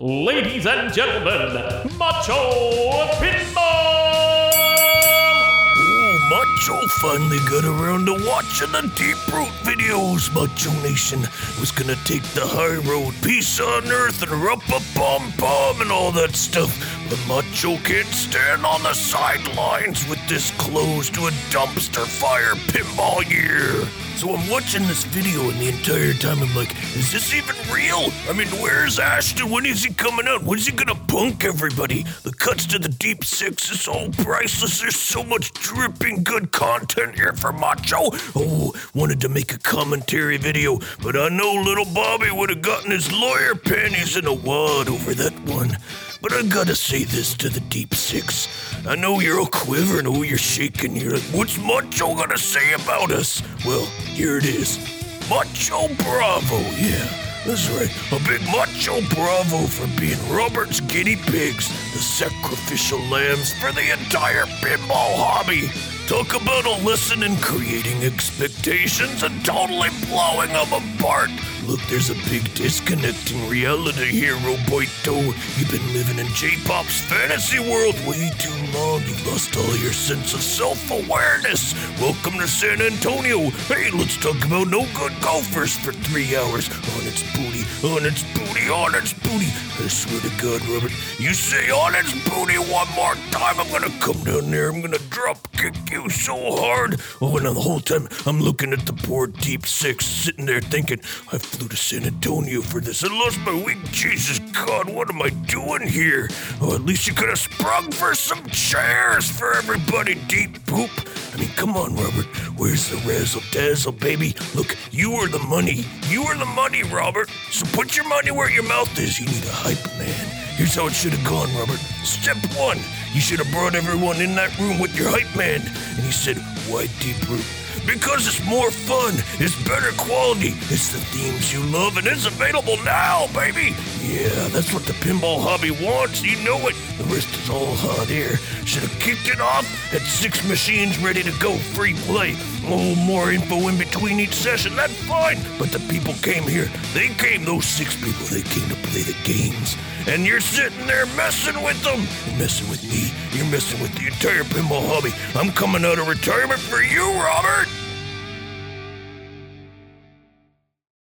Ladies and gentlemen, Macho Pinball! Oh, Macho finally got around to watching the Deeproot videos. Macho Nation was gonna take the high road, peace on earth, and rup a pom pom and all that stuff. But Macho can't stand on the sidelines with this close to a dumpster fire pinball year. So I'm watching this video, and the entire time I'm like, is this even real? I mean, where's Ashton? When is he coming out? When is he gonna punk everybody? The cuts to the deep six is all priceless. There's so much dripping good content here for Macho. Oh, wanted to make a commentary video, but I know little Bobby would have gotten his lawyer panties in a wad over that one. But I gotta say this to the deep six. I know you're all quivering, oh, you're shaking. You're like, what's Macho gonna say about us? Well, here it is. Macho Bravo, yeah. That's right. A big macho bravo for being Robert's guinea pigs, the sacrificial lambs for the entire pinball hobby. Talk about a lesson in creating expectations and totally blowing them apart. Look, there's a big disconnect in reality here, oh Roboito. You've been living in J-pop's fantasy world way too long. You've lost all your sense of self-awareness. Welcome to San Antonio. Hey, let's talk about no good golfers for three hours. On its booty, on its booty, on its booty. I swear to God, Robert, you say on its booty one more time, I'm gonna come down there. I'm gonna drop kick you so hard. Oh, and the whole time I'm looking at the poor deep six sitting there thinking, I flew to San Antonio for this. I lost my week. Jesus God, what am I doing here? Oh, at least you could have sprung for some chairs for everybody, deep poop. I mean, come on, Robert. Where's the razzle dazzle, baby? Look, you are the money. You are the money, Robert. So put your money where your mouth is. You need a hype man. Here's how it should have gone, Robert. Step one, you should have brought everyone in that room with your hype man. And he said, Why Deeproot? Because it's more fun, it's better quality, it's the themes you love, and it's available now, baby. Yeah, that's what the pinball hobby wants. You know it. The rest is all hot air. Should have kicked it off at six machines ready to go, free play. Oh, more info in between each session. That's fine. But the people came here. They came, those six people, they came to play the games. And you're sitting there messing with them. You're messing with me. You're messing with the entire pinball hobby. I'm coming out of retirement for you, Robert.